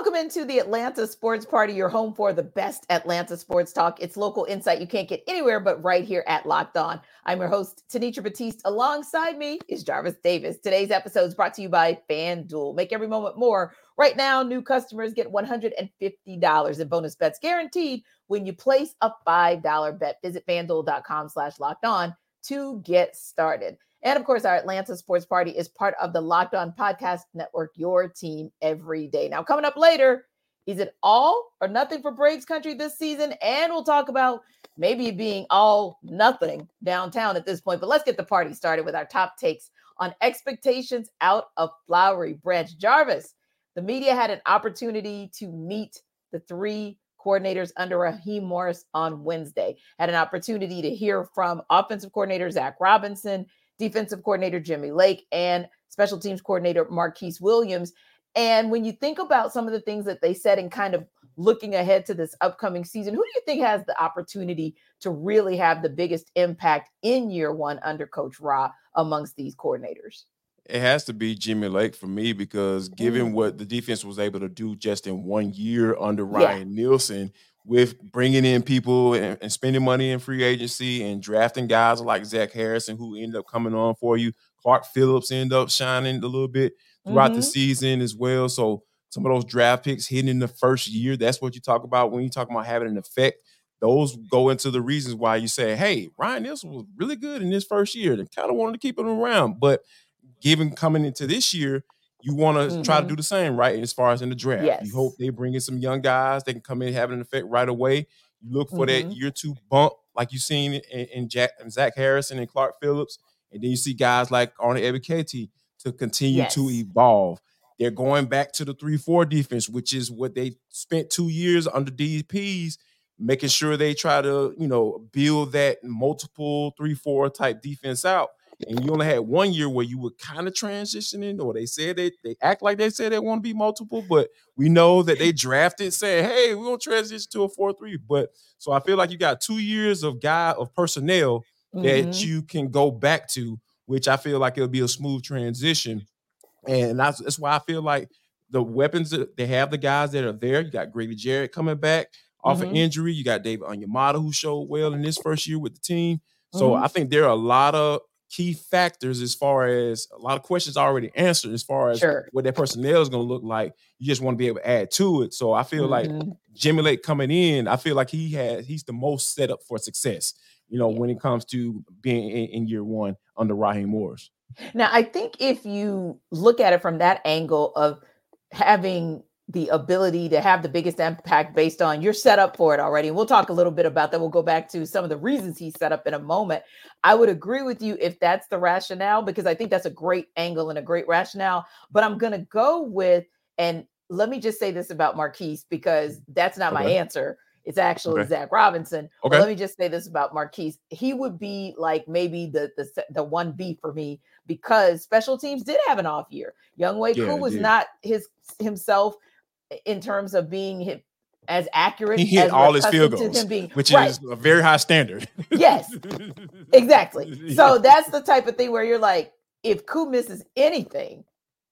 Welcome into the Atlanta Sports Party, your home for the best Atlanta sports talk. It's local insight you can't get anywhere but right here at Locked On. I'm your host, Tenitra Batiste. Alongside me is Jarvis Davis. Today's episode is brought to you by FanDuel. Make every moment more. Right now, new customers get $150 in bonus bets guaranteed when you place a $5 bet. Visit fanduel.com slash locked on to get started. And of course, our Atlanta Sports Party is part of the Locked On Podcast Network, your team every day. Now, coming up later, is it all or nothing for Braves Country this season? And we'll talk about maybe being all nothing downtown at this point. But let's get the party started with our top takes on expectations out of Flowery Branch. Jarvis, the media had an opportunity to meet the three coordinators under Raheem Morris on Wednesday. Had an opportunity to hear from offensive coordinator Zac Robinson defensive coordinator Jimmy Lake, and special teams coordinator Marquise Williams. And when you think about some of the things that they said and kind of looking ahead to this upcoming season, who do you think has the opportunity to really have the biggest impact in year one under Coach Ra amongst these coordinators? It has to be Jimmy Lake for me because given mm. what the defense was able to do just in one year under Ryan yeah. Nielsen, with bringing in people and, and, spending money in free agency and drafting guys like Zach Harrison, who ended up coming on for you. Clark Phillips ended up shining a little bit throughout mm-hmm. the season as well. So some of those draft picks hitting in the first year, that's what you talk about when you talk about having an effect. Those go into the reasons why you say, hey, Ryan Nielsen was really good in his first year. They kind of wanted to keep him around. But given coming into this year, you want to mm-hmm. try to do the same, right? As far as in the draft, yes. you hope they bring in some young guys. They can come in have an effect right away. You look for mm-hmm. that year two bump, like you've seen in, in Jack and Zach Harrison and Clark Phillips, and then you see guys like Arnie Ebiketie to continue yes. to evolve. They're going back to the three-four defense, which is what they spent two years under Dean Pees, making sure they try to, you know, build that multiple three-four type defense out and you only had one year where you were kind of transitioning, or they said they they act like they said they want to be multiple, but we know that they drafted saying, "Hey, we're gonna transition to a four three." But so I feel like you got two years of guy of personnel mm-hmm. that you can go back to, which I feel like it'll be a smooth transition, and that's that's why I feel like the weapons that they have the guys that are there. You got Grady Jarrett coming back off mm-hmm. an injury. You got David Onyemata who showed well in this first year with the team. So mm-hmm. I think there are a lot of key factors as far as a lot of questions already answered as far as sure. what that personnel is going to look like. You just want to be able to add to it. So I feel mm-hmm. like Jimmy Lake coming in, I feel like he has he's the most set up for success. You know, yeah. when it comes to being in, in year one under Raheem Morris. Now, I think if you look at it from that angle of having the ability to have the biggest impact based on you're set up for it already. And we'll talk a little bit about that. We'll go back to some of the reasons he's set up in a moment. I would agree with you if that's the rationale, because I think that's a great angle and a great rationale. But I'm going to go with, and let me just say this about Marquise, because that's not okay. my answer. It's actually okay. Zac Robinson. Okay. Let me just say this about Marquise. He would be like maybe the the the one B for me because special teams did have an off year. Younghoe yeah, Koo was not his himself in terms of being hit as accurate. He hit all his field goals, being, which right. is a very high standard. yes, exactly. So that's the type of thing where you're like, if Koo misses anything,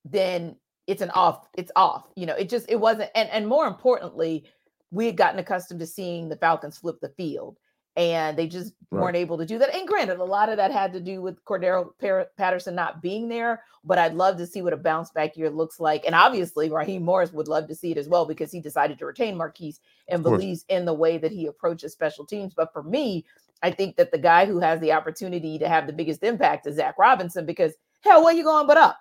then it's an off. It's off. You know, it just it wasn't. And and more importantly, we had gotten accustomed to seeing the Falcons flip the field and they just right. weren't able to do that. And granted, a lot of that had to do with Cordarrelle Patterson not being there, but I'd love to see what a bounce back year looks like. And obviously, Raheem Morris would love to see it as well because he decided to retain Marquise and believes in the way that he approaches special teams. But for me, I think that the guy who has the opportunity to have the biggest impact is Zac Robinson because hell, where you going but up?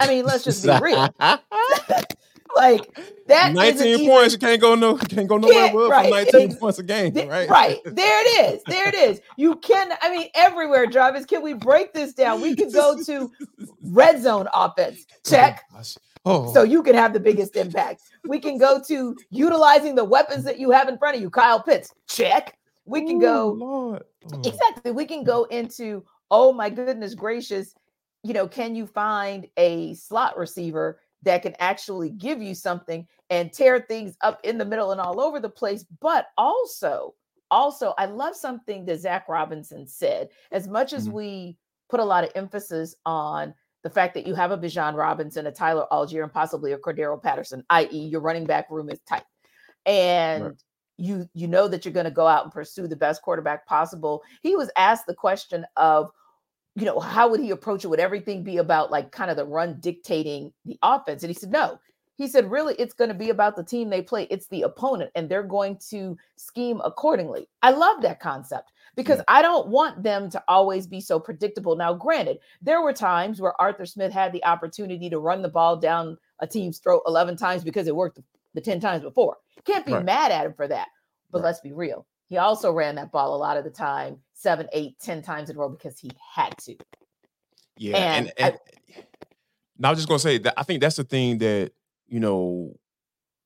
I mean, let's just be real. like that 19 points you can't go no can't go nowhere with right. 19 points a game right? right. There it is. There it is. You can i mean everywhere drivers can we break this down? We can go to red zone offense. Oh, Check. oh. so you can have the biggest impact. We can go to utilizing the weapons that you have in front of you. Kyle pitts. Check. We can Ooh, go oh. exactly. We can go into oh my goodness gracious you know can you find a slot receiver that can actually give you something and tear things up in the middle and all over the place. But also, also, I love something that Zac Robinson said. As much as mm-hmm. we put a lot of emphasis on the fact that you have a Bijan Robinson, a Tyler Allgeier, and possibly a Cordarrelle Patterson, i.e., your running back room is tight, and right. you you know that you're going to go out and pursue the best quarterback possible. He was asked the question of, you know, how would he approach it? Would everything be about like kind of the run dictating the offense? And he said, no. He said, really, it's going to be about the team they play. It's the opponent, and they're going to scheme accordingly. I love that concept because yeah. I don't want them to always be so predictable. Now, granted, there were times where Arthur Smith had the opportunity to run the ball down a team's throat 11 times because it worked the 10 times before. Can't be right. mad at him for that. But right. let's be real. He also ran that ball a lot of the time, seven, eight, ten times in a row because he had to. Yeah. And, and, and I, now I'm just gonna say that I think that's the thing that you know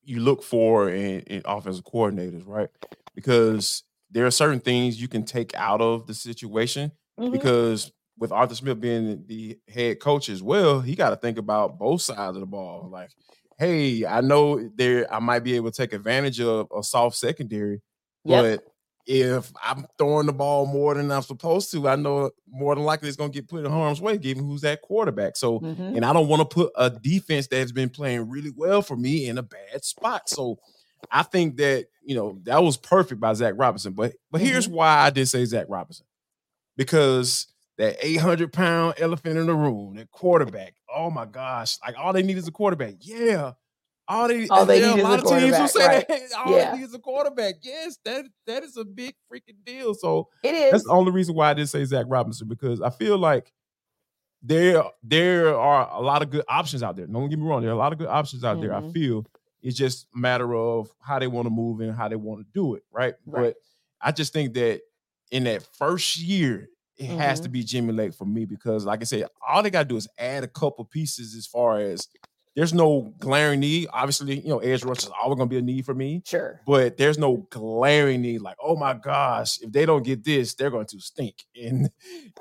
you look for in, in offensive coordinators, right? Because there are certain things you can take out of the situation mm-hmm. because with Arthur Smith being the head coach as well, he got to think about both sides of the ball. Like, hey, I know there I might be able to take advantage of a soft secondary, yep. but if I'm throwing the ball more than I'm supposed to, I know more than likely it's going to get put in harm's way, given who's that quarterback. So, mm-hmm. and I don't want to put a defense that's been playing really well for me in a bad spot. So, I think that you know that was perfect by Zac Robinson. But but here's mm-hmm. why I did say Zac Robinson because that 800 pound elephant in the room, that quarterback. Oh my gosh! Like all they need is a quarterback. Yeah. All they, all they need a lot of teams will say right? that all yeah. they need is a quarterback. Yes, that that is a big freaking deal. So it is. That's the only reason why I did say Zac Robinson because I feel like there there are a lot of good options out there. Don't get me wrong, there are a lot of good options out mm-hmm. there. I mm-hmm. feel, it's just a matter of how they want to move and how they want to do it, right? right? But I just think that in that first year, it mm-hmm. has to mm-hmm. be Jimmy Lake for me because, like I said, all they got to do is add a couple pieces as far as there's no glaring need. Obviously, you know, edge rush is always going to be a need for me. Sure. But there's no glaring need like, oh my gosh, if they don't get this, they're going to stink. And,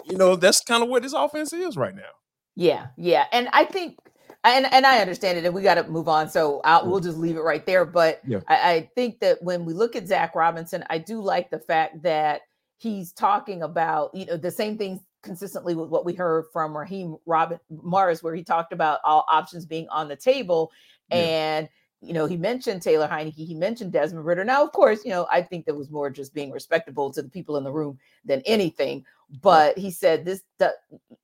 you know, that's kind of what this offense is right now. Yeah. Yeah. And I think and and I understand it, and we got to move on. So I'll, we'll just leave it right there. But yeah. I, I, think that when we look at Zac Robinson, I do like the fact that he's talking about you know the same things consistently with what we heard from Raheem Robin Mars, where he talked about all options being on the table, yeah. and you know he mentioned Taylor Heinicke, he mentioned Desmond Ridder. Now, of course, you know I think that was more just being respectable to the people in the room than anything. But he said this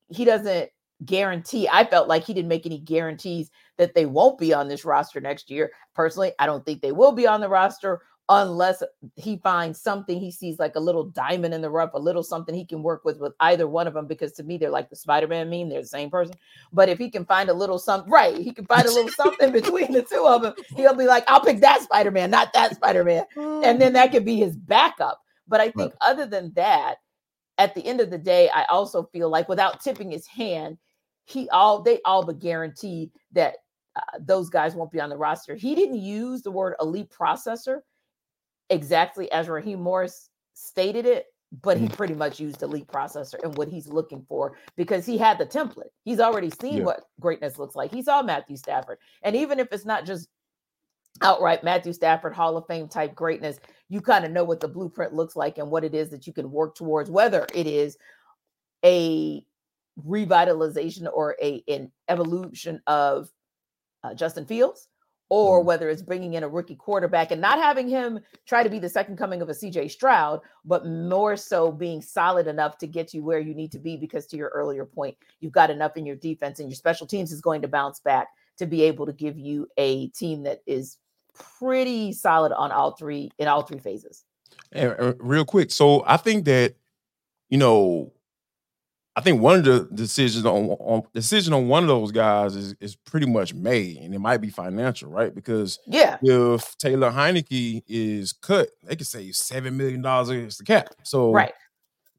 he doesn't guarantee. I felt like he didn't make any guarantees that they won't be on this roster next year. Personally, I don't think they will be on the roster unless he finds something he sees like a little diamond in the rough, a little something he can work with with either one of them. Because to me, they're like the Spider-Man meme; they're the same person. But if he can find a little something, right? He can find a little something between the two of them. He'll be like, "I'll pick that Spider-Man, not that Spider-Man," and then that could be his backup. But I think right. other than that, at the end of the day, I also feel like without tipping his hand, he all they all but guaranteed that uh, those guys won't be on the roster. He didn't use the word elite processor exactly as Raheem Morris stated it, but he mm. pretty much used elite processor and what he's looking for because he had the template. He's already seen yeah. what greatness looks like. He saw Matthew Stafford. And even if it's not just outright Matthew Stafford Hall of Fame type greatness, you kind of know what the blueprint looks like and what it is that you can work towards, whether it is a revitalization or a an evolution of uh, Justin Fields, or mm-hmm. whether it's bringing in a rookie quarterback and not having him try to be the second coming of a CJ Stroud, but more so being solid enough to get you where you need to be. Because to your earlier point, you've got enough in your defense and your special teams is going to bounce back to be able to give you a team that is pretty solid on all three in all three phases. And real quick, so I think that you know I think one of the decisions on, on decision on one of those guys is is pretty much made, and it might be financial, right? Because yeah, if Taylor Heinicke is cut, they could save seven million dollars against the cap. So right,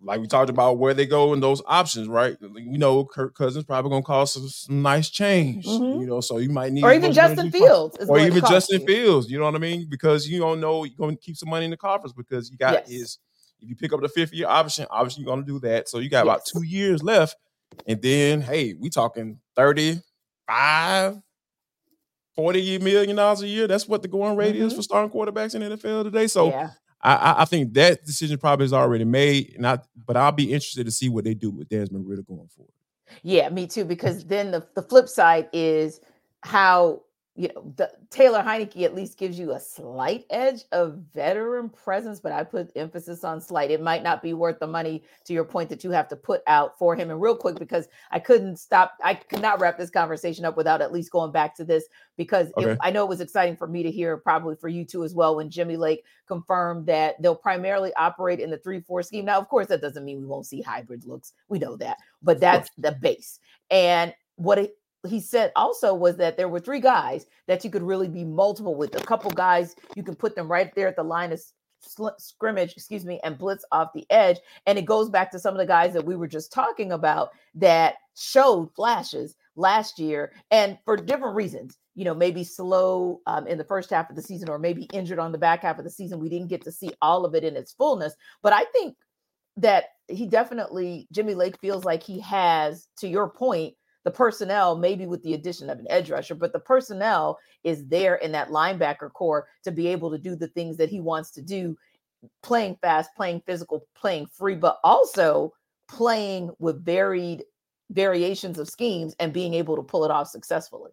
like we talked about where they go in those options, right? You know, Kirk Cousins probably gonna cost some, some nice change, mm-hmm. you know. So you might need, or even Justin Fields, or even Justin you. Fields. You know what I mean? Because you don't know you're gonna keep some money in the coffers because you got yes. his if you pick up the fifth year option, obviously you're going to do that. So you got yes. about two years left. And then, hey, we talking 35, 40 million dollars a year. That's what the going rate mm-hmm. is for starting quarterbacks in NFL today. So yeah. I, I, think that decision probably is already made. And I, but I'll be interested to see what they do with Desmond Ridder going forward. Yeah, me too. Because then the, the flip side is how you know, the, Taylor Heinicke at least gives you a slight edge of veteran presence, but I put emphasis on slight. It might not be worth the money to your point that you have to put out for him. And real quick, because I couldn't stop, I could not wrap this conversation up without at least going back to this, because okay. I know it was exciting for me to hear, probably for you too as well, when Jimmy Lake confirmed that they'll primarily operate in the 3 4 scheme. Now, of course, that doesn't mean we won't see hybrid looks. We know that, but that's the base. And what it, he said also was that there were three guys that you could really be multiple with. A couple guys you can put them right there at the line of scrimmage, excuse me, and blitz off the edge. And it goes back to some of the guys that we were just talking about that showed flashes last year and for different reasons. You know, maybe slow um, in the first half of the season or maybe injured on the back half of the season. We didn't get to see all of it in its fullness. But I think that he definitely, Jimmy Lake feels like he has, to your point, the personnel, maybe with the addition of an edge rusher, but the personnel is there in that linebacker core to be able to do the things that he wants to do, playing fast, playing physical, playing free, but also playing with varied variations of schemes and being able to pull it off successfully.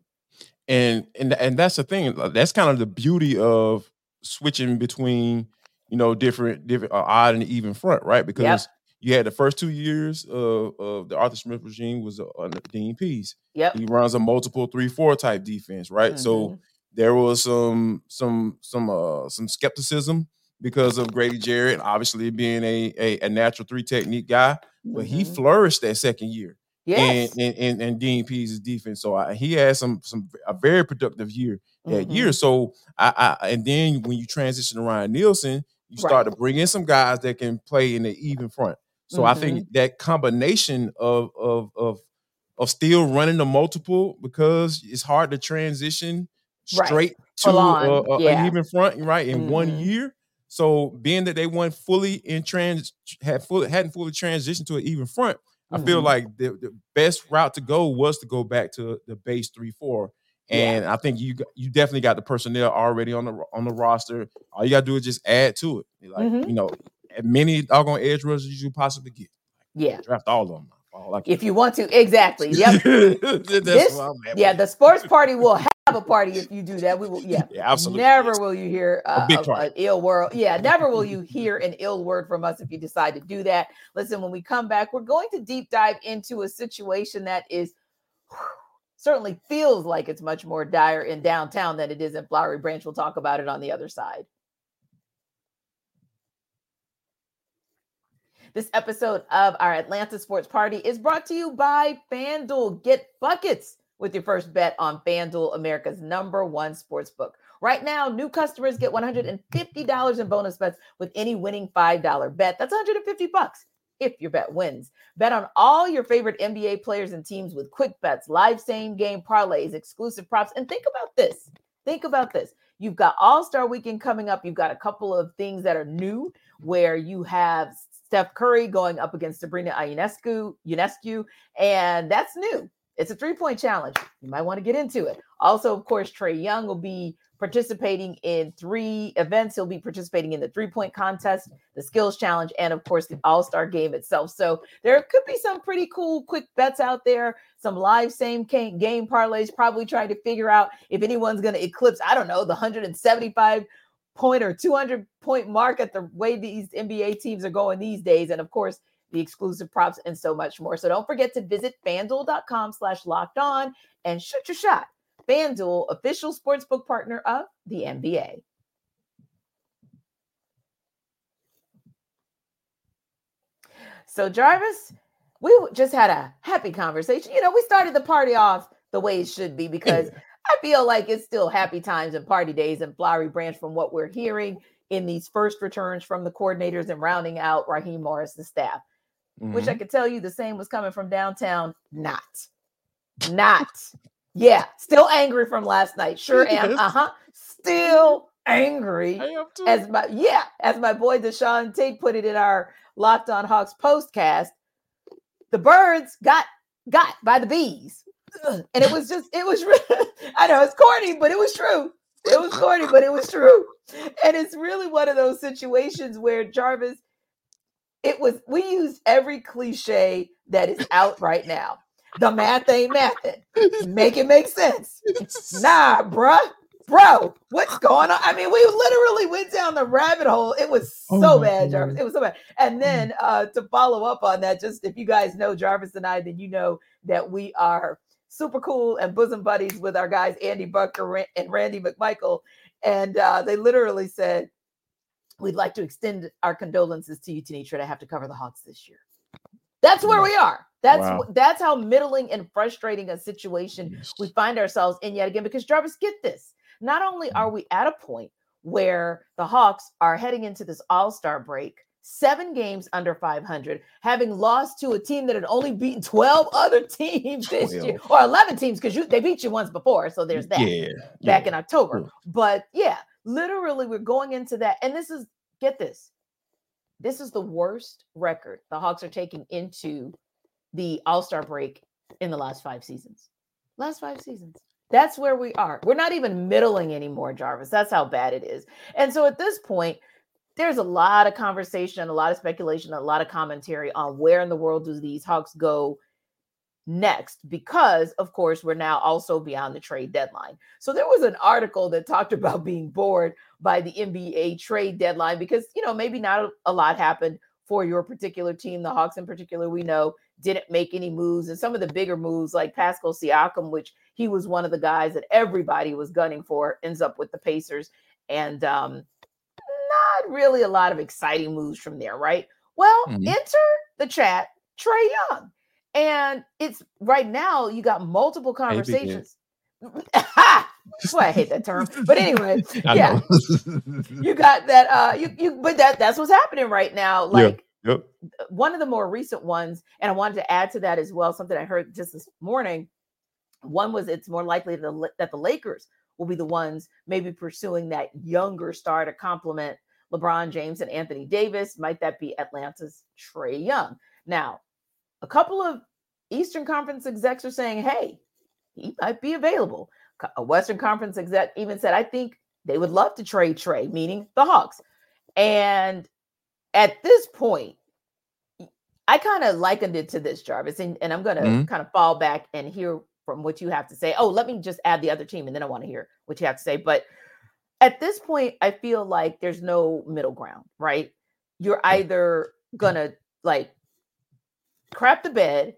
And and and that's the thing. That's kind of the beauty of switching between you know different different uh, odd and even front, right? Because yep you had the first two years of, of the Arthur Smith regime was under Dean Pees. Yep. He runs a multiple three four type defense, right? Mm-hmm. So there was some some some uh some skepticism because of Grady Jarrett, obviously being a a, a natural three technique guy, mm-hmm. but he mm-hmm. flourished that second year. Yes. And, and, and, Dean Pees' defense. So I, he had some some a very productive year that mm-hmm. year. So I, I and then when you transition to Ryan Nielsen, you start right. to bring in some guys that can play in the even front. So mm-hmm. I think mm-hmm. that combination of of of of still running the multiple because it's hard to transition straight right. to a, a, yeah. even front, right? In mm-hmm. one year. So being that they weren't fully in trans had fully hadn't fully transitioned to an even front, mm-hmm. I feel mm-hmm. like the, the best route to go was to go back to the base three four. And yeah. I think you you definitely got the personnel already on the on the roster. All you gotta do is just add to it. Like mm-hmm. you know, many doggone edge rushers as you possibly get. Yeah. Draft all of them. All if you want to, exactly. Yep. this, yeah, the sports party will have a party if you do that. We will, yeah, yeah absolutely. Never will you hear uh, a, a, an ill word. Yeah, never will you hear an ill word from us if you decide to do that. Listen, when we come back, we're going to deep dive into a situation that is whew, certainly feels like it's much more dire in downtown than it is in Flowery Branch. We'll talk about it on the other side. This episode of our Atlanta Sports Party is brought to you by FanDuel. Get buckets with your first bet on FanDuel, America's number one sports book. Right now, new customers get $150 in bonus bets with any winning $5 bet. That's 150 bucks if your bet wins. Bet on all your favorite NBA players and teams with quick bets, live same game parlays, exclusive props. And think about this. Think about this. You've got All Star Weekend coming up. You've got a couple of things that are new where you have Steph Curry going up against Sabrina Ionescu, Ionescu, and that's new. It's a three point challenge. You might want to get into it. Also, of course, Trae Young will be participating in three events. He'll be participating in the three point contest, the skills challenge, and of course, the all star game itself. So there could be some pretty cool quick bets out there, some live same game parlays, probably trying to figure out if anyone's going to eclipse, I don't know, the 175 point or 200 point mark at the way these NBA teams are going these days. And of course, the exclusive props and so much more. So don't forget to visit fanduel.com slash locked on and shoot your shot. FanDuel, official sportsbook partner of the NBA. So, Jarvis, we just had a happy conversation. You know, we started the party off the way it should be because I feel like it's still happy times and party days in Flowery Branch from what we're hearing in these first returns from the coordinators and rounding out Raheem Morris, the staff, mm-hmm. which I could tell you the same was coming from downtown. Not, not. yeah, still angry from last night. Sure am. Uh huh. Still angry. As my yeah, as my boy Deshaun Tate put it in our Locked On Hawks postcast, the birds got got by the bees and it was just it was i know it's corny but it was true it was corny but it was true and it's really one of those situations where jarvis it was we used every cliche that is out right now The math ain't math. Make it make sense. Nah, bruh. Bro, what's going on? I mean, we literally went down the rabbit hole. It was so oh bad, Jarvis. It was so bad. And mm. then uh, to follow up on that, just if you guys know Jarvis and I, then you know that we are super cool and bosom buddies with our guys Andy Bucker and Randy McMichael. And uh, they literally said, We'd like to extend our condolences to you, Tenitra, to have to cover the Hawks this year. That's where we are. That's wow. that's how middling and frustrating a situation yes. we find ourselves in yet again. Because Jarvis, get this. Not only are mm. we at a point where the Hawks are heading into this All-Star break, seven games under 500, having lost to a team that had only beaten 12 other teams this year, or 11 teams because they beat you once before. So there's that yeah, back yeah. in October. Mm. But yeah, literally, we're going into that. And this is, get this, this is the worst record the Hawks are taking into the All Star break in the last five seasons. Last five seasons. That's where we are. We're not even middling anymore, Jarvis. That's how bad it is. And so at this point, there's a lot of conversation, a lot of speculation, a lot of commentary on where in the world do these Hawks go next because of course we're now also beyond the trade deadline. So there was an article that talked about being bored by the NBA trade deadline because you know maybe not a lot happened for your particular team. The Hawks in particular we know didn't make any moves. And some of the bigger moves like Pascal Siakam which he was one of the guys that everybody was gunning for ends up with the Pacers. And um not really a lot of exciting moves from there right well mm-hmm. enter the chat Trae Young and it's right now you got multiple conversations. Boy, I hate that term. But anyway, yeah. you got that uh you you but that that's what's happening right now. Like yep. one of the more recent ones, and I wanted to add to that as well, something I heard just this morning. One was it's more likely that the Lakers will be the ones maybe pursuing that younger star to complement LeBron James and Anthony Davis. Might that be Atlanta's Trae Young? Now, a couple of Eastern Conference execs are saying, hey, he might be available. A Western Conference exec even said, I think they would love to trade Trae, meaning the Hawks. And at this point, I kind of likened it to this, Jarvis, and, and I'm going to mm-hmm. kind of fall back and hear from what you have to say. Oh, let me just add the other team, and then I want to hear what you have to say. But at this point, I feel like there's no middle ground, right? You're either mm-hmm. going to like crap the bed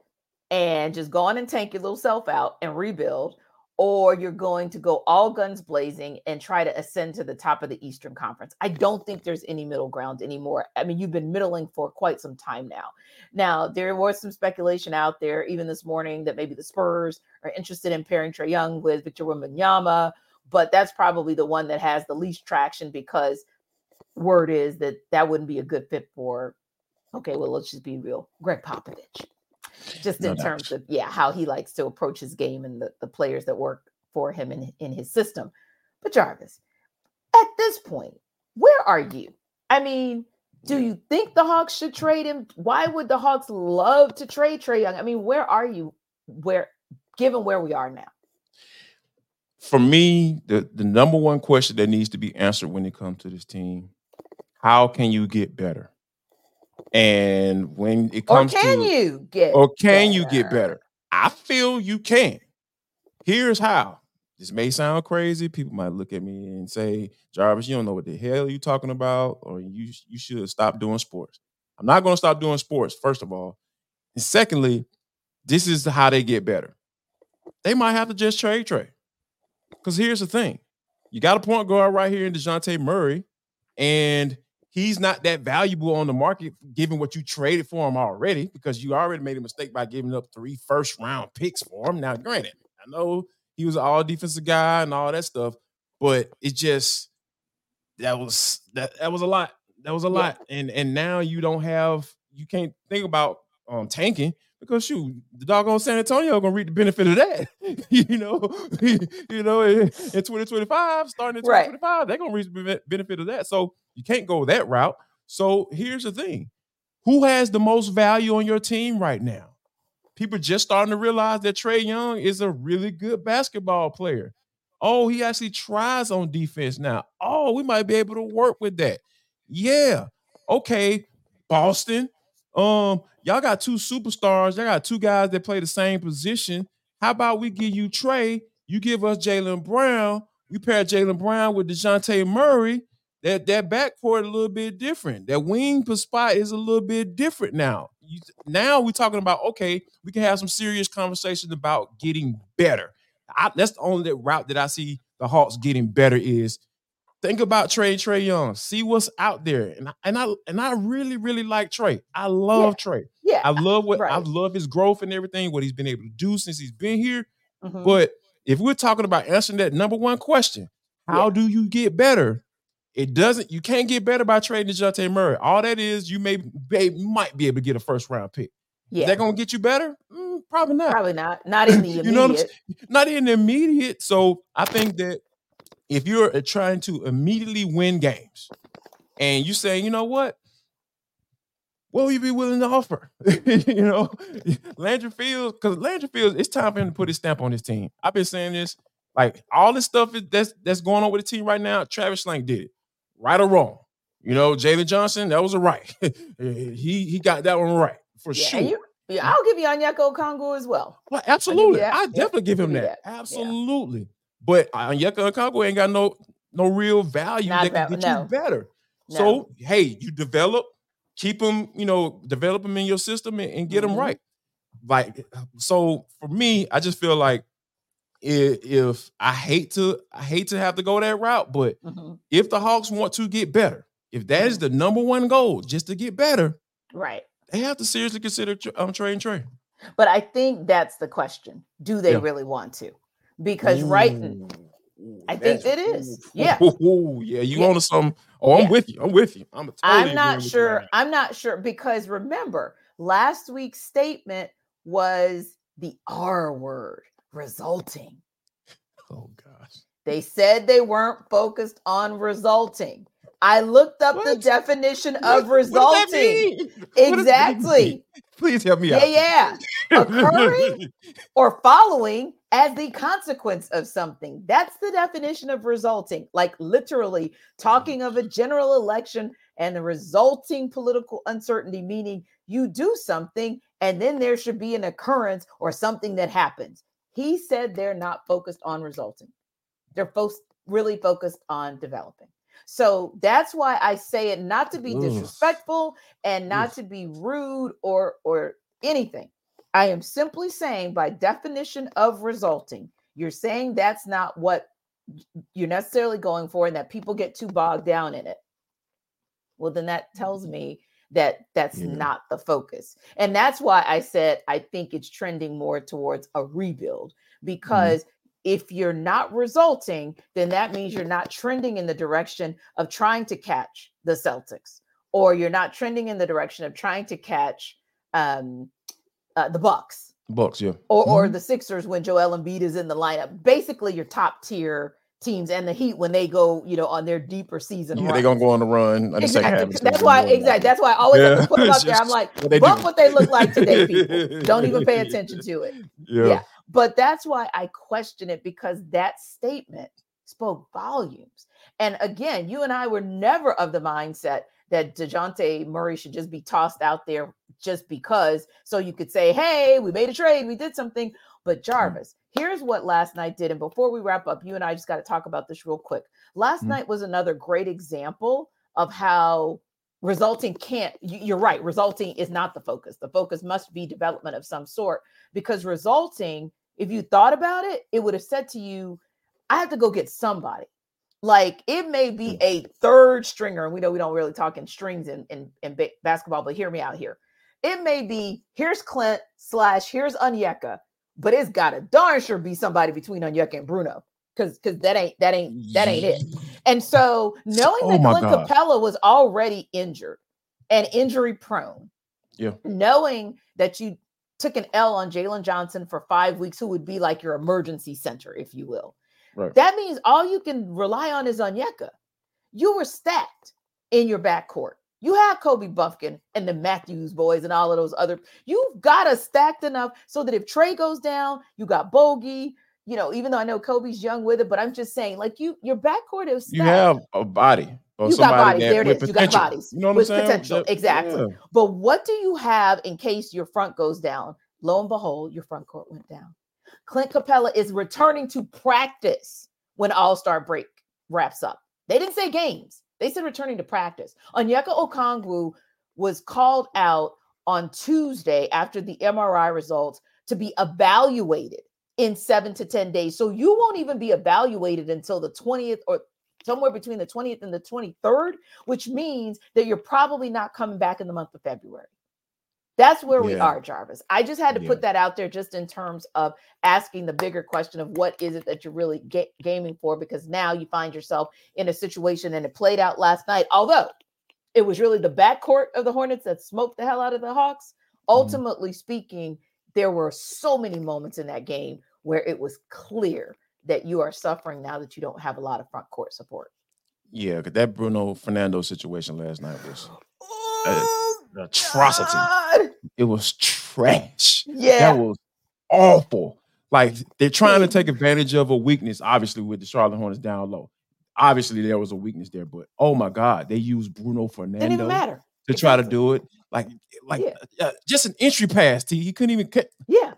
and just go on and tank your little self out and rebuild, or you're going to go all guns blazing and try to ascend to the top of the Eastern Conference. I don't think there's any middle ground anymore. I mean, you've been middling for quite some time now. Now, there was some speculation out there, even this morning, that maybe the Spurs are interested in pairing Trae Young with Victor Wembanyama, but that's probably the one that has the least traction because word is that that wouldn't be a good fit for. Okay, well, let's just be real. Gregg Popovich just no in doubt. terms of yeah how he likes to approach his game and the, the players that work for him in, in his system. But jarvis at this point where are you? I mean do you think the hawks should trade him? Why would the hawks love to trade trae young? I mean where are you where given where we are now? For me the, the number one question that needs to be answered when it comes to this team how can you get better and when it comes or can to, you get or can better? you get better? I feel you can. Here's how. This may sound crazy. People might look at me and say, Jarvis, you don't know what the hell you're talking about, or you you should stop doing sports. I'm not going to stop doing sports, first of all. And secondly, this is how they get better. They might have to just trade Trae. Because here's the thing. You got a point guard right here in DeJounte Murray, and he's not that valuable on the market given what you traded for him already because you already made a mistake by giving up three first round picks for him. Now, granted, I know he was an all defensive guy and all that stuff, but it just that was that that was a lot. That was a lot. And and now you don't have you can't think about um tanking because shoot, the doggone San Antonio gonna reap the benefit of that. you know, you know, in, in 2025, starting in 2025, right. they're gonna reap the benefit of that. So you can't go that route. So here's the thing: who has the most value on your team right now? People just starting to realize that Trae Young is a really good basketball player. Oh, he actually tries on defense now. Oh, we might be able to work with that. Yeah. Okay, Boston. Um, y'all got two superstars. Y'all got two guys that play the same position. How about we give you Trae? You give us Jaylen Brown. We pair Jaylen Brown with DeJounte Murray. That that backcourt a little bit different. That wing spot is a little bit different now. You, now we're talking about okay, we can have some serious conversations about getting better. I, that's the only route that I see the Hawks getting better is think about Trae Trae Young. See what's out there, and I, and I and I really really like Trae. I love yeah. Trae. Yeah, I love what right. I love his growth and everything, what he's been able to do since he's been here. Mhm. But if we're talking about answering that number one question, how Yeah. do you get better? It doesn't. You can't get better by trading Dejounte Murray. All that is, you may, may might be able to get a first round pick. Is that going to get you better? Mm, probably not. probably not. Not in the immediate. You know what I'm immediate. Not in the immediate. So I think that if you're uh, trying to immediately win games, and you say, you know what, what will you be willing to offer? you know, Landry Fields, because Landry Fields, it's time for him to put his stamp on his team. I've been saying this, like all this stuff is, that's that's going on with the team right now. Travis Schlenk did it, right or wrong. You know, Jalen Johnson, that was a right. he he got that one right for Yeah, sure. you, yeah, I'll give you Onyeka Okongwu as well. Well, absolutely. I definitely give him give you that. that. Yeah. Absolutely. But Onyeka Okongwu ain't got no no real value Not that can get no. you better. No. So hey, you develop, keep them, you know, develop them in your system and, and get them Mhm. right. Like so, for me, I just feel like if, if I hate to, I hate to have to go that route, but Mhm. if the Hawks want to get better, if that Mm-hmm. the number one goal, just to get better, right. they have to seriously consider um, trading Trae. But I think that's the question. Do they Yeah. really want to? Because right I think it is. ooh, Yeah. ooh, yeah, you Yeah. on to some. Oh, I'm Yeah. with you. I'm with you. I'm totally I'm not with you on sure. I'm not sure because remember, last week's statement was the R word, resulting. Oh gosh. They said they weren't focused on resulting. I looked up the definition What- of what resulting. mean? What does that Exactly. Please help me Yeah, out. Yeah, yeah. Occurring or following as the consequence of something. That's the definition of resulting. Like literally talking of a mm. general election and the resulting political uncertainty, meaning you do something and then there should be an occurrence or something that happens. He said they're not focused on resulting, they're fo- really focused on developing. So that's why I say it not to be disrespectful and not to be rude or or anything. I am simply saying by definition of resulting, you're saying that's not what you're necessarily going for and that people get too bogged down in it. Well, then that tells me that that's Yeah. not the focus. And that's why I said I think it's trending more towards a rebuild because if you're not resulting, then that means you're not trending in the direction of trying to catch the Celtics, or you're not trending in the direction of trying to catch um, uh, the Bucks Bucks, yeah. or or Mhm. the Sixers when Joel Embiid is in the lineup. Basically, your top tier teams and the Heat when they go, you know, on their deeper season. Yeah, they're gonna go on the run. on the. Exactly. That's why exactly. That's why I always have to put them up there. I'm like, what bump do. what they look like today, people. Don't even pay attention to it. Yeah. Yeah. But that's why I question it because that statement spoke volumes. And again, you and I were never of the mindset that DeJounte Murray should just be tossed out there just because. So you could say, hey, we made a trade, we did something. But Jarvis, here's what last night did. And before we wrap up, you and I just got to talk about this real quick. Last Mhm. night was another great example of how resulting can't, you- you're right, resulting is not the focus. The focus must be development of some sort because resulting, if you thought about it, it would have said to you, I have to go get somebody. Like it may be a third stringer, and we know we don't really talk in strings in, in, in ba- basketball, but hear me out here. It may be here's Clint slash here's Onyeka, but it's gotta darn sure be somebody between Onyeka and Bruno. Cause because that ain't that ain't that ain't it. And so knowing Oh that Clint God. Capella was already injured and injury prone, Yeah. knowing that you took an L on Jalen Johnson for five weeks, who would be like your emergency center, if you will. Right. That means all you can rely on is Onyeka. You were stacked in your backcourt. You had Kobe Bufkin and the Matthews boys and all of those other. You've got us stacked enough so that if Trae goes down, you got Bogi, you know, even though I know Kobe's young with it, but I'm just saying, like you, your backcourt is Stacked. you have a body. you got bodies. There it is. You got bodies. You know what with I'm saying? potential. That, exactly. Yeah. But what do you have in case your front goes down? Lo and behold, your front court went down. Clint Capela is returning to practice when All Star break wraps up. They didn't say games. They said returning to practice. Onyeka Okongwu was called out on Tuesday after the MRI results to be evaluated in seven to 10 days. So you won't even be evaluated until the 20th or somewhere between the 20th and the 23rd, which means that you're probably not coming back in the month of February. That's where yeah. we are, Jarvis. I just had to yeah. put that out there just in terms of asking the bigger question of what is it that you're really ga- gaming for? Because now you find yourself in a situation and it played out last night. Although it was really the backcourt of the Hornets that smoked the hell out of the Hawks. Mm-hmm. Ultimately speaking, there were so many moments in that game where it was clear that you are suffering now that you don't have a lot of front court support. Yeah, that Bruno Fernando situation last night was oh, an atrocity. God. It was trash. Yeah. That was awful. Like they're trying to take advantage of a weakness, obviously, with the Charlotte Hornets down low. Obviously, there was a weakness there, but oh my God, they used Bruno Fernando to exactly. try to do it. Like, like yeah. uh, just an entry pass. To he couldn't even cut. Yeah,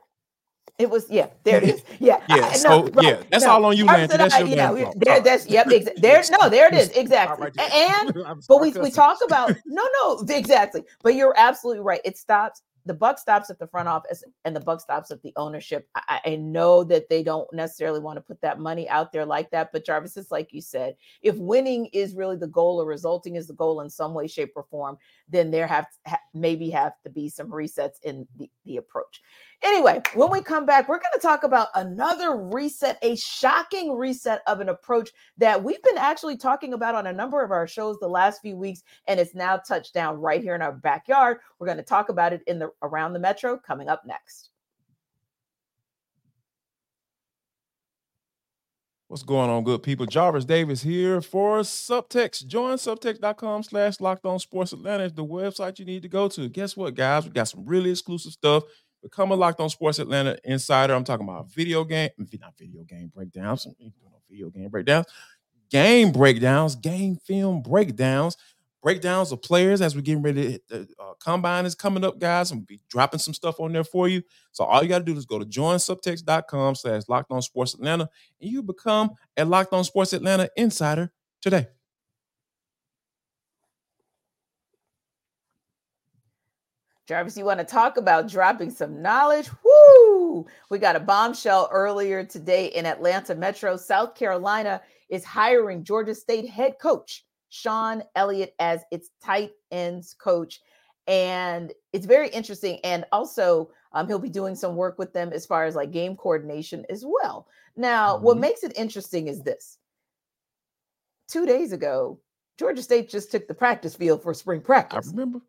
it was yeah. There it is. Yeah. Yeah. I, so no, right, yeah, that's no. all on you, man. That's your yeah, damn there, that's yep. Exa- there. No, there it is. Exactly. and but we we talk about no, no, exactly. But you're absolutely right. It stops the buck stops at the front office and the buck stops at the ownership. I, I, know that they don't necessarily want to put that money out there like that, but Jarvis is like you said, if winning is really the goal or resulting is the goal in some way, shape, or form, then there have maybe have to be some resets in the, the approach. Anyway, when we come back, we're going to talk about another reset, a shocking reset of an approach that we've been actually talking about on a number of our shows the last few weeks, and it's now touched down right here in our backyard. We're going to talk about it in the around the metro coming up next. What's going on, good people? Jarvis Davis here for Subtext. Join subtext.com slash locked on sports Atlanta. the website you need to go to. Guess what, guys? We got some really exclusive stuff Become a Locked On Sports Atlanta insider. I'm talking about video game, not video game breakdowns, video game breakdowns, game breakdowns, game film breakdowns, breakdowns of players as we're getting ready. The uh, combine is coming up, guys. I'm gonna be dropping some stuff on there for you. So all you got to do is go to joinsubtext.com slash locked on sports Atlanta and you become a Locked On Sports Atlanta insider today. Jarvis, you want to talk about dropping some knowledge? Woo! We got a bombshell earlier today in Atlanta Metro. South Carolina is hiring Georgia State head coach Shawn Elliott as its tight ends coach. And it's very interesting. And also, um, he'll be doing some work with them as far as like game coordination as well. Now, mm-hmm. what makes it interesting is this two days ago, Georgia State just took the practice field for spring practice. I remember.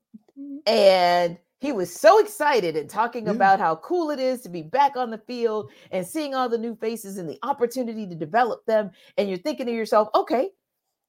And he was so excited and talking yeah. about how cool it is to be back on the field and seeing all the new faces and the opportunity to develop them. And you're thinking to yourself, okay,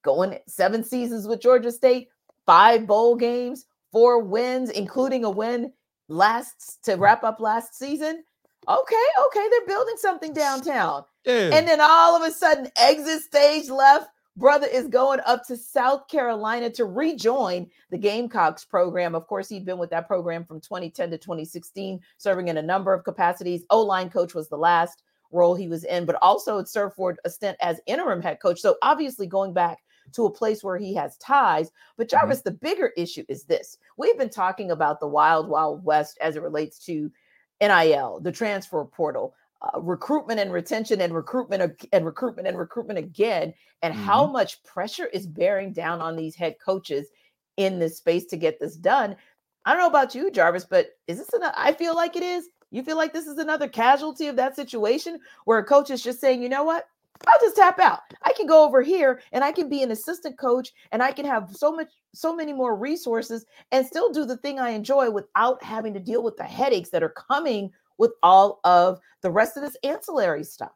going seven seasons with Georgia State, five bowl games, four wins, including a win last to wrap up last season. Okay, okay, they're building something downtown. Yeah. And then all of a sudden, exit stage left brother is going up to South Carolina to rejoin the Gamecocks program. Of course, he'd been with that program from 2010 to 2016, serving in a number of capacities. O line coach was the last role he was in, but also it served for a stint as interim head coach. So obviously going back to a place where he has ties. But mm-hmm. Jarvis, mm-hmm. the bigger issue is this we've been talking about the wild, wild west as it relates to NIL, the transfer portal uh, recruitment and retention and recruitment and recruitment and recruitment again and mm-hmm. how much pressure is bearing down on these head coaches in this space to get this done i don't know about you jarvis but is this enough i feel like it is you feel like this is another casualty of that situation where a coach is just saying you know what I'll just tap out. I can go over here and I can be an assistant coach and I can have so much so many more resources and still do the thing I enjoy without having to deal with the headaches that are coming with all of the rest of this ancillary stuff.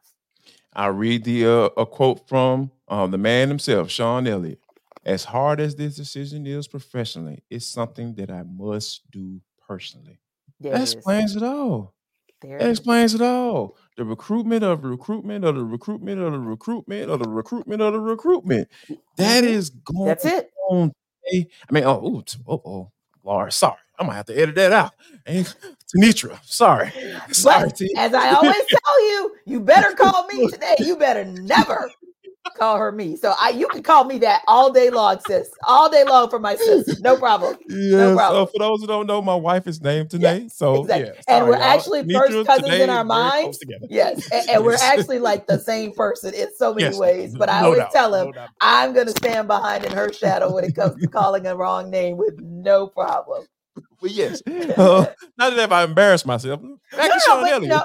I read the uh, a quote from um, the man himself, Shawn Elliott. As hard as this decision is professionally, it's something that I must do personally. There that explains it all. There that explains it all. the recruitment of recruitment of the recruitment of the recruitment of the recruitment of the recruitment. That Mhm. is going That's it. on. I mean, oh, oh, oh, Lord, sorry. I'm gonna have to edit that out. Ain't- Tanitra, sorry. Sorry, T. as I always tell you, you better call me today. You better never call her me. So I you can call me that all day long, sis. All day long for my sis. No problem. Yes. problem. uh, for those who don't know, my wife is named Tanae. so exactly. yeah. And we're y'all. actually first cousins in our minds. Yes. And, and we're actually like the same person in so many Yes. ways. But I No always doubt, tell no him doubt. I'm gonna stand behind in her shadow when it comes to calling a wrong name with no problem. But yes, uh, not that if I embarrassed myself. Back No, to Shawn but Elliott. no,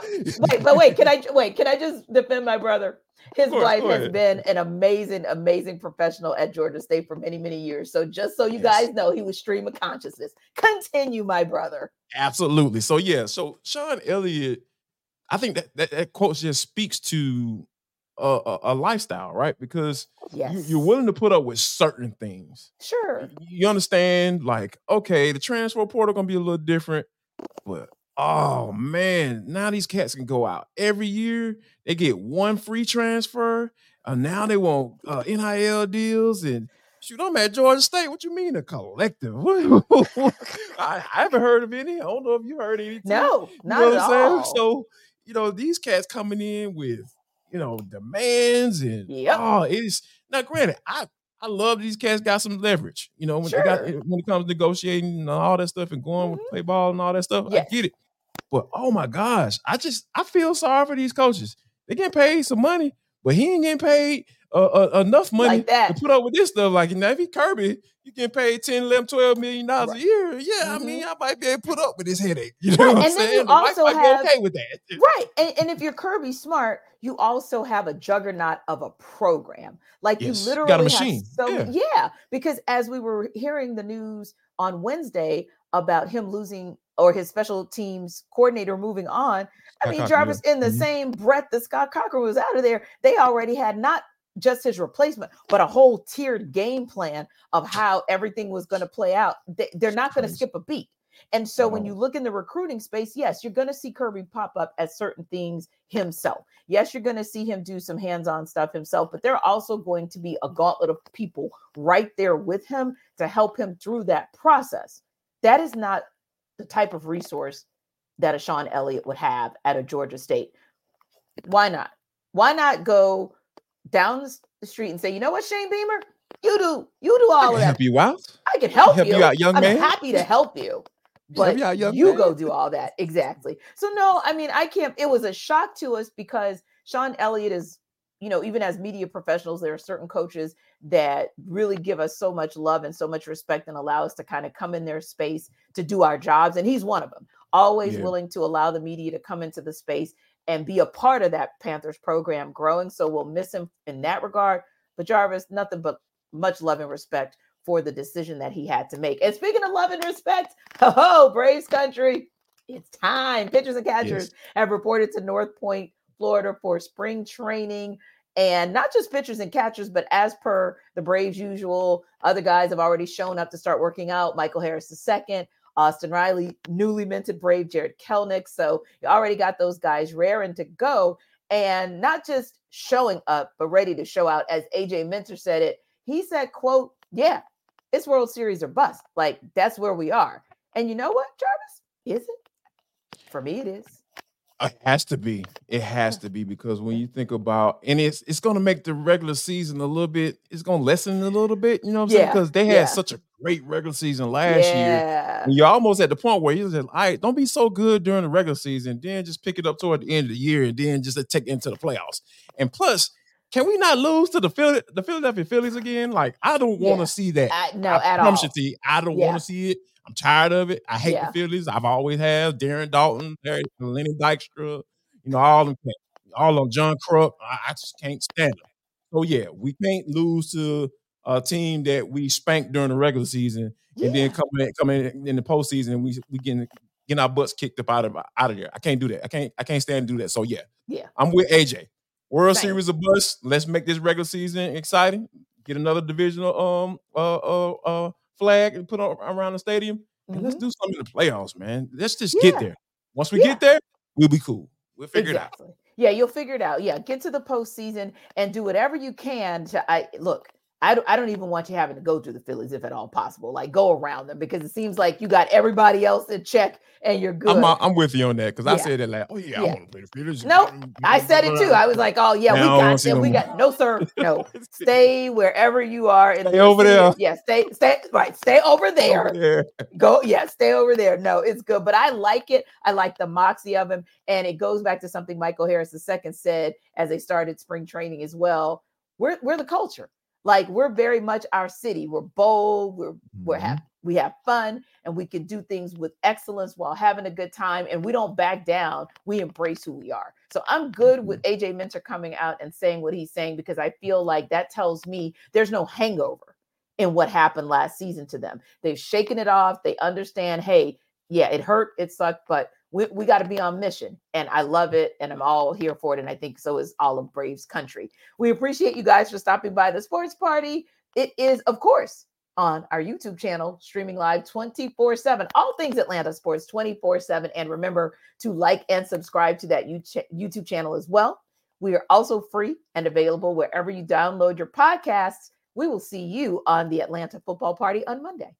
wait, but wait, can I wait? Can I just defend my brother? His course, wife has been an amazing, amazing professional at Georgia State for many, many years. So just so you Yes. guys know, he was stream of consciousness. Continue, my brother. Absolutely. So yeah, so Shawn Elliott, I think that that, that quote just speaks to a, a, a lifestyle, right? Because Yes, you, you're willing to put up with certain things. Sure. You understand, like, okay, the transfer portal gonna be a little different, but oh man, now these cats can go out every year. They get one free transfer. And now they want uh, NIL deals and shoot. I'm at Georgia State. What you mean a collective? I, I haven't heard of any. I don't know if you heard any. No, You not know at what I'm saying? all. So, you know, these cats coming in with, you know, demands and Yep. oh, it's now granted, I I love these cats got some leverage, you know, when they got when it comes to negotiating and all that stuff and going with mm-hmm. play ball and all that stuff. Yes. I get it. But oh my gosh, I just I feel sorry for these coaches. They get paid some money, but he ain't getting paid uh, uh, enough money Like that. to put up with this stuff. Like, now if he Kirby, you get paid 10, 11, 12 million dollars Right. a year. Yeah, I Mhm. mean, I might be able to put up with this headache. You know Right, what I'm and then you saying? The wife also might have- be okay with that. Right. And, and if you're Kirby Smart, you also have a juggernaut of a program. Like Yes, you you literally got a have machine. so Yeah. yeah, because as we were hearing the news on Wednesday about him losing or his special teams coordinator moving on, I mean Jarvis in the Mhm. same breath that Scott Cochran was out of there, they already had not just his replacement, but a whole tiered game plan of how everything was going to play out. They, they're not going to skip a beat. And so when you look in the recruiting space, yes, you're going to see Kirby pop up at certain things himself. Yes, you're going to see him do some hands-on stuff himself, but there are also going to be a gauntlet of people right there with him to help him through that process. That is not the type of resource that a Shawn Elliott would have at a Georgia State. Why not? Why not go down the street and say, you know what, Shane Beamer, you do you do I all can of that. help you out. I can help, help you. you out, young I'm man. happy to help you. But you out, young you go do all that. Exactly. So no, I mean, I can't, it was a shock to us because Shawn Elliott is, you know, even as media professionals, there are certain coaches that really give us so much love and so much respect and allow us to kind of come in their space to do our jobs. And he's one of them. Always Yeah. willing to allow the media to come into the space and be a part of that Panthers program growing. So we'll miss him in that regard. But Jarvis, nothing but much love and respect for the decision that he had to make. And speaking of love and respect, ho ho, Braves country, it's time. Pitchers and catchers Yes. have reported to North Port, Florida for spring training. And not just pitchers and catchers, but as per the Braves' usual, other guys have already shown up to start working out. Michael Harris II, Austin Riley, newly minted Brave, Jarred Kelenic. So you already got those guys raring to go. And not just showing up, but ready to show out. As AJ Minter said it, he said, quote, yeah, it's World Series or bust. Like that's where we are. And you know what, Jarvis? Is it? For me, it is. It has to be. It has to be because when you think about and it's it's gonna make the regular season a little bit, it's gonna lessen a little bit, you know what I'm saying? Yeah, Because they had yeah. such a great regular season last year. And you're almost at the point where you said, all right, don't be so good during the regular season, then just pick it up toward the end of the year and then just uh, take it into the playoffs. And plus, can we not lose to the Philly, the Philadelphia Phillies again? Like, I don't want to Yeah. see that. I, no, I at promise all. you, I don't Yeah. want to see it. I'm tired of it. I hate Yeah. the Phillies. I've always have Darren Daulton, Larry, Lenny Dykstra, you know, all of them, all of John Kruk. I, I just can't stand them. So yeah, we can't lose to a team that we spanked during the regular season, and then come in, come in in the postseason, and we we getting getting our butts kicked up out of out of there. I can't do that. I can't I can't stand to do that. So yeah, Yeah. I'm with AJ. World. Series of bust. Let's make this regular season exciting. Get another divisional um uh uh, uh flag and put on around the stadium, and let's Mhm. do something in the playoffs, man. Let's just Yeah. get there. Once we Yeah. get there, we'll be cool. We'll figure it out. Yeah, you'll figure it out. Yeah, get to the postseason and do whatever you can to. I look. I don't, I don't even want you having to go through the Phillies if at all possible. Like go around them because it seems like you got everybody else in check and you're good. I'm, I'm with you on that because yeah. I said it like, oh yeah, yeah. I want to play the Phillies. No, nope, I said it too. I was like, oh yeah, now we got them. We got no sir, no. stay wherever you are. In stay over there. Yeah, stay, stay right. Stay over there. over there. Go, yeah, stay over there. No, it's good, but I like it. I like the moxie of him, and it goes back to something Michael Harris II said as they started spring training as well. We're we're the culture like we're very much our city. We're bold. We're mm-hmm. we're have we have fun and we can do things with excellence while having a good time. And we don't back down. We embrace who we are. So I'm good with mm-hmm. AJ Minter coming out and saying what he's saying because I feel like that tells me there's no hangover in what happened last season to them. They've shaken it off. They understand, hey, yeah, it hurt, it sucked, but we, we got to be on mission and i love it and i'm all here for it and i think so is all of braves country. We appreciate you guys for stopping by the sports party. It is of course on our youtube channel streaming live 24 7 all things atlanta sports 24 7 and remember to like and subscribe to that youtube channel as well. We are also free and available wherever you download your podcasts. We will see you on the atlanta football party on monday